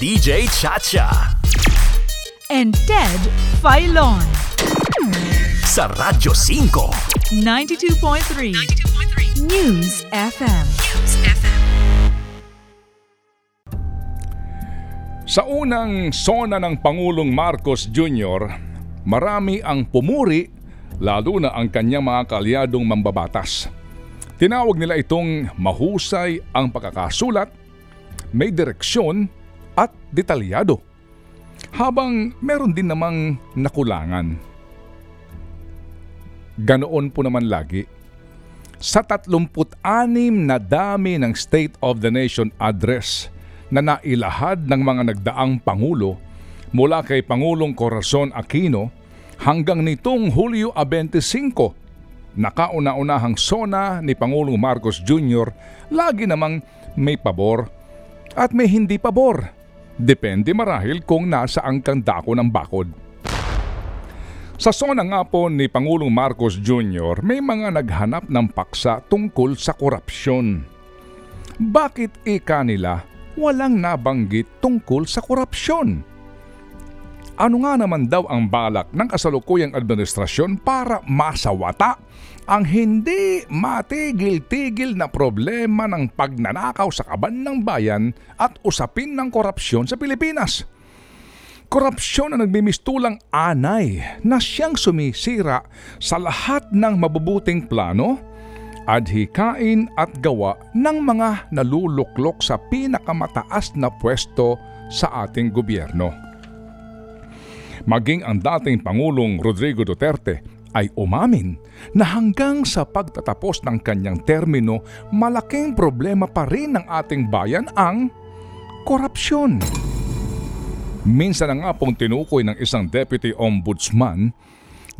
DJ Chacha. and Ted Filon. Sa Radyo 5. 92.3 News FM. Sa unang sona ng Pangulong Marcos Jr., marami ang pumuri lalo na ang kanyang mga kalyadong mambabatas. Tinawag nila itong mahusay ang pagkakasulat, may direksyon at detalyado. Habang meron din namang nakulangan. Ganoon po naman lagi. Sa 36 na dami ng State of the Nation address na nailahad ng mga nagdaang Pangulo mula kay Pangulong Corazon Aquino hanggang nitong Hulyo 25, nakauna-unahang sona ni Pangulong Marcos Jr. lagi namang may pabor at may hindi pabor. Depende marahil kung nasaan kang dako ng bakod. Sa sona nga po ni Pangulong Marcos Jr., may mga naghanap ng paksa tungkol sa korupsyon. Bakit ika nila walang nabanggit tungkol sa korupsyon? Ano nga naman daw ang balak ng kasalukuyang administrasyon para masawata ang hindi matigil-tigil na problema ng pagnanakaw sa kaban ng bayan at usapin ng korupsyon sa Pilipinas? Korupsyon na nagmimistulang anay na siyang sumisira sa lahat ng mabubuting plano, adhikain at gawa ng mga naluluklok sa pinakamataas na pwesto sa ating gobyerno. Maging ang dating Pangulong Rodrigo Duterte ay umamin na hanggang sa pagtatapos ng kanyang termino, malaking problema pa rin ng ating bayan ang korupsyon. Minsan na nga pong tinukoy ng isang deputy ombudsman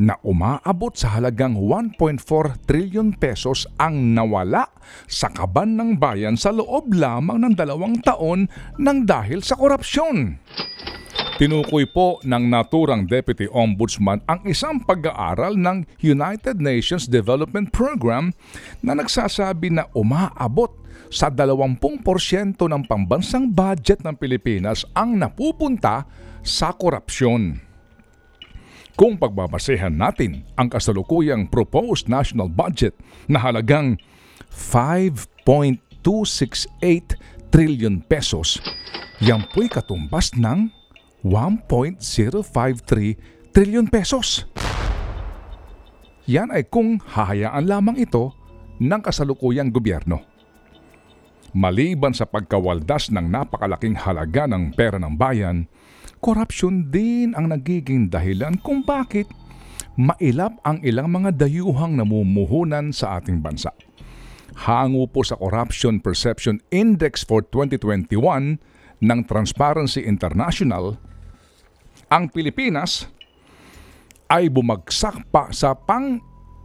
na umaabot sa halagang 1.4 trillion pesos ang nawala sa kaban ng bayan sa loob lamang ng dalawang taon ng dahil sa korupsyon. Tinukoy po ng naturang Deputy Ombudsman ang isang pag-aaral ng United Nations Development Program na nagsasabi na umaabot sa 20% ng pambansang budget ng Pilipinas ang napupunta sa korupsyon. Kung pagbabasehan natin ang kasalukuyang proposed national budget na halagang 5.268 trillion pesos, yan po'y katumbas ng 1.053 trillion pesos. Yan ay kung hahayaan lamang ito ng kasalukuyang gobyerno. Maliban sa pagkawaldas ng napakalaking halaga ng pera ng bayan, korupsyon din ang nagiging dahilan kung bakit mailap ang ilang mga dayuhang namumuhunan sa ating bansa. Hango po sa Corruption Perception Index for 2021 ng Transparency International, ang Pilipinas ay bumagsak pa sa pang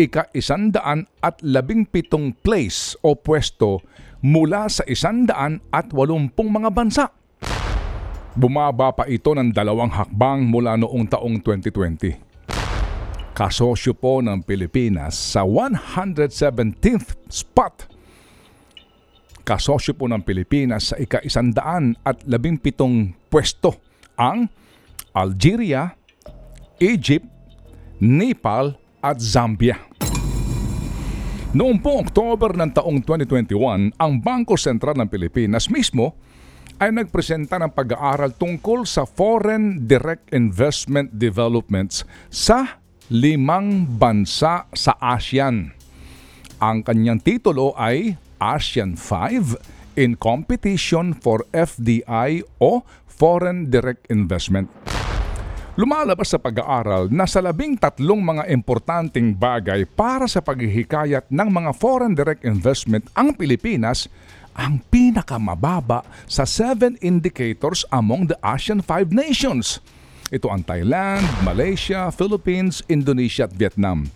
ika-isandaan at labing pitong place o pwesto mula sa isandaan at walumpung mga bansa. Bumaba pa ito ng dalawang hakbang mula noong taong 2020. Kasosyo po ng Pilipinas sa 117th spot. Kasosyo po ng Pilipinas sa ika-isandaan at labing pitong pwesto ang Algeria, Egypt, Nepal at Zambia. Noong po October ng taong 2021, ang Bangko Sentral ng Pilipinas mismo ay nagpresenta ng pag-aaral tungkol sa foreign direct investment developments sa limang bansa sa ASEAN. Ang kanyang titulo ay ASEAN 5 in Competition for FDI o Foreign Direct Investment. Lumalabas sa pag-aaral na sa labing tatlong mga importanteng bagay para sa paghihikayat ng mga foreign direct investment ang Pilipinas ang pinakamababa sa seven indicators among the ASEAN 5 nations. Ito ang Thailand, Malaysia, Philippines, Indonesia at Vietnam.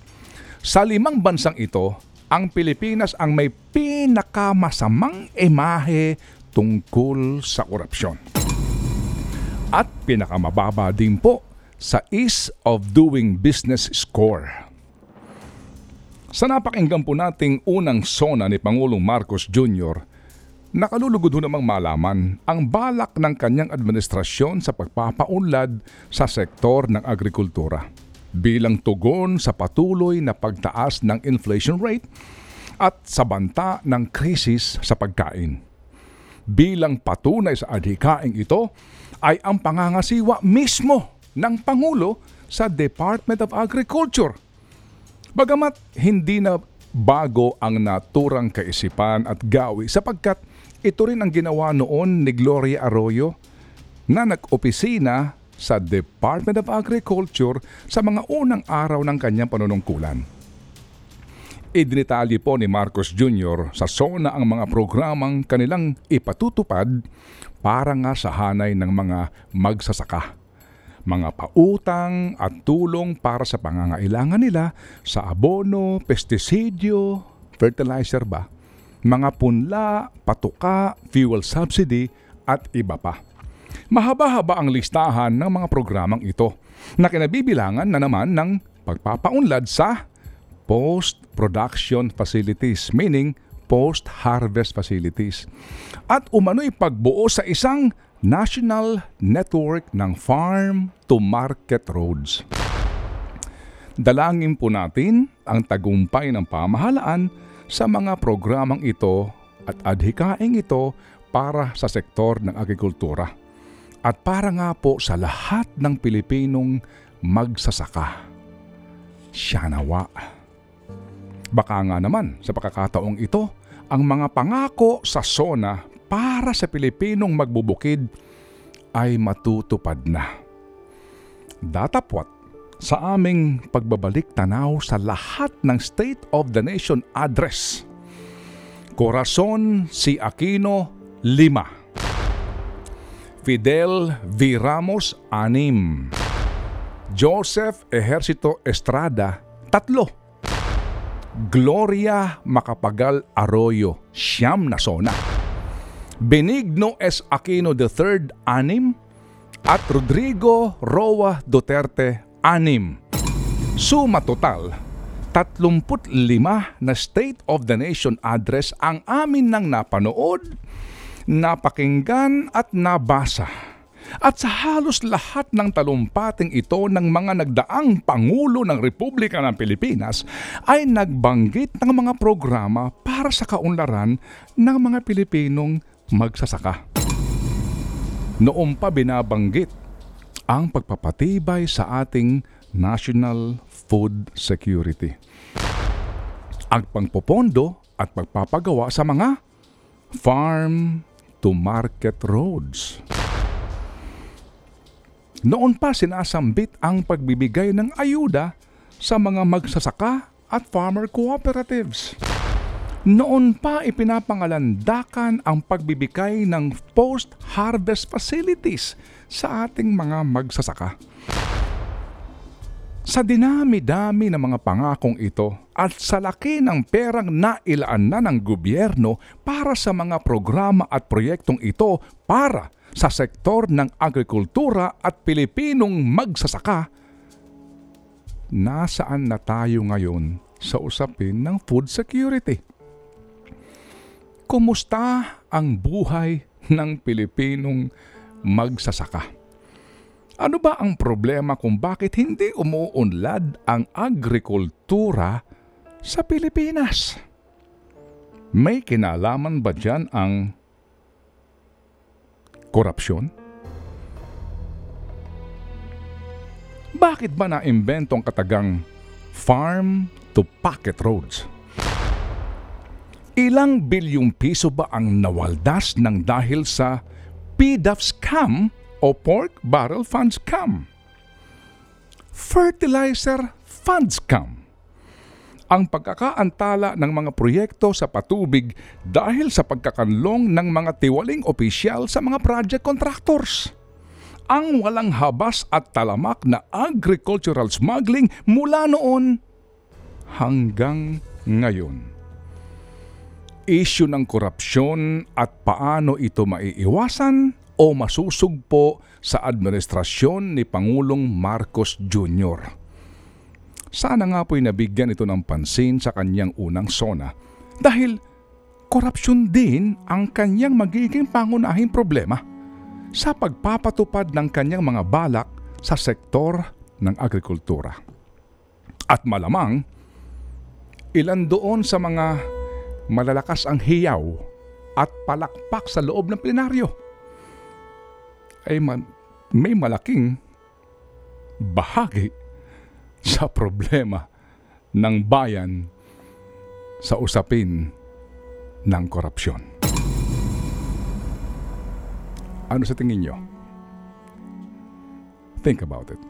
Sa limang bansang ito, ang Pilipinas ang may pinakamasamang imahe tungkol sa korupsyon. At pinakamababa din po sa Ease of Doing Business Score. Sa napakinggan po nating unang sona ni Pangulong Marcos Jr., Nakalulugod ho namang malaman ang balak ng kanyang administrasyon sa pagpapaunlad sa sektor ng agrikultura bilang tugon sa patuloy na pagtaas ng inflation rate at sa banta ng krisis sa pagkain. Bilang patunay sa adhikaing ito ay ang pangangasiwa mismo ng Pangulo sa Department of Agriculture. Bagamat hindi na bago ang naturang kaisipan at gawi sapagkat ito rin ang ginawa noon ni Gloria Arroyo na nag-opisina sa Department of Agriculture sa mga unang araw ng kanyang panunungkulan. Idinitalye po ni Marcos Jr. sa SONA ang mga programang kanilang ipatutupad para nga sa hanay ng mga magsasaka. Mga pautang at tulong para sa pangangailangan nila sa abono, pestisidyo, fertilizer ba, mga punla, patuka, fuel subsidy at iba pa. Mahaba-haba ang listahan ng mga programang ito na kinabibilangan na naman ng pagpapaunlad sa post-production facilities, meaning post-harvest facilities. At umano'y pagbuo sa isang national network ng farm to market roads. Dalangin po natin ang tagumpay ng pamahalaan sa mga programang ito at adhikaing ito para sa sektor ng agrikultura at para nga po sa lahat ng Pilipinong magsasaka. Siya nawa. Baka nga naman sa pagkakataong ito, ang mga pangako sa SONA para sa Pilipinong magbubukid ay matutupad na. Datapwat sa aming pagbabalik tanaw sa lahat ng State of the Nation address. Corazon si Aquino, 5. Fidel V. Ramos, 6. Joseph Ejercito Estrada, 3. Gloria Macapagal Arroyo, siyam na sona. Benigno S. Aquino III, 6. At Rodrigo Roa Duterte, anim. Suma total, 35 na State of the Nation address ang amin nang napanood, napakinggan at nabasa. At sa halos lahat ng talumpating ito ng mga nagdaang Pangulo ng Republika ng Pilipinas ay nagbanggit ng mga programa para sa kaunlaran ng mga Pilipinong magsasaka. Noong pa binabanggit ang pagpapatibay sa ating national food security. Ang pangpopondo at pagpapagawa sa mga farm to market roads. Noon pa sinasambit ang pagbibigay ng ayuda sa mga magsasaka at farmer cooperatives. Noon pa ipinapangalandakan ang pagbibigay ng post-harvest facilities sa ating mga magsasaka. Sa dinami-dami ng mga pangakong ito at sa laki ng perang nailaan na ng gobyerno para sa mga programa at proyektong ito para sa sektor ng agrikultura at Pilipinong magsasaka, nasaan na tayo ngayon sa usapin ng food security? Kumusta ang buhay ng Pilipinong magsasaka? Ano ba ang problema kung bakit hindi umuunlad ang agrikultura sa Pilipinas? May kinalaman ba dyan ang korupsyon? Bakit ba naimbento ang katagang farm to pocket roads? Ilang bilyong piso ba ang nawaldas ng dahil sa PDAF scam o Pork Barrel Fund Scam? Fertilizer Fund Scam. Ang pagkakaantala ng mga proyekto sa patubig dahil sa pagkakanlong ng mga tiwaling opisyal sa mga project contractors. Ang walang habas at talamak na agricultural smuggling mula noon hanggang ngayon issue ng korupsyon at paano ito maiiwasan o masusugpo sa administrasyon ni Pangulong Marcos Jr. Sana nga po'y nabigyan ito ng pansin sa kanyang unang sona dahil korupsyon din ang kanyang magiging pangunahing problema sa pagpapatupad ng kanyang mga balak sa sektor ng agrikultura. At malamang, ilan doon sa mga malalakas ang hiyaw at palakpak sa loob ng plenaryo ay ma- may malaking bahagi sa problema ng bayan sa usapin ng korupsyon. Ano sa tingin nyo? Think about it.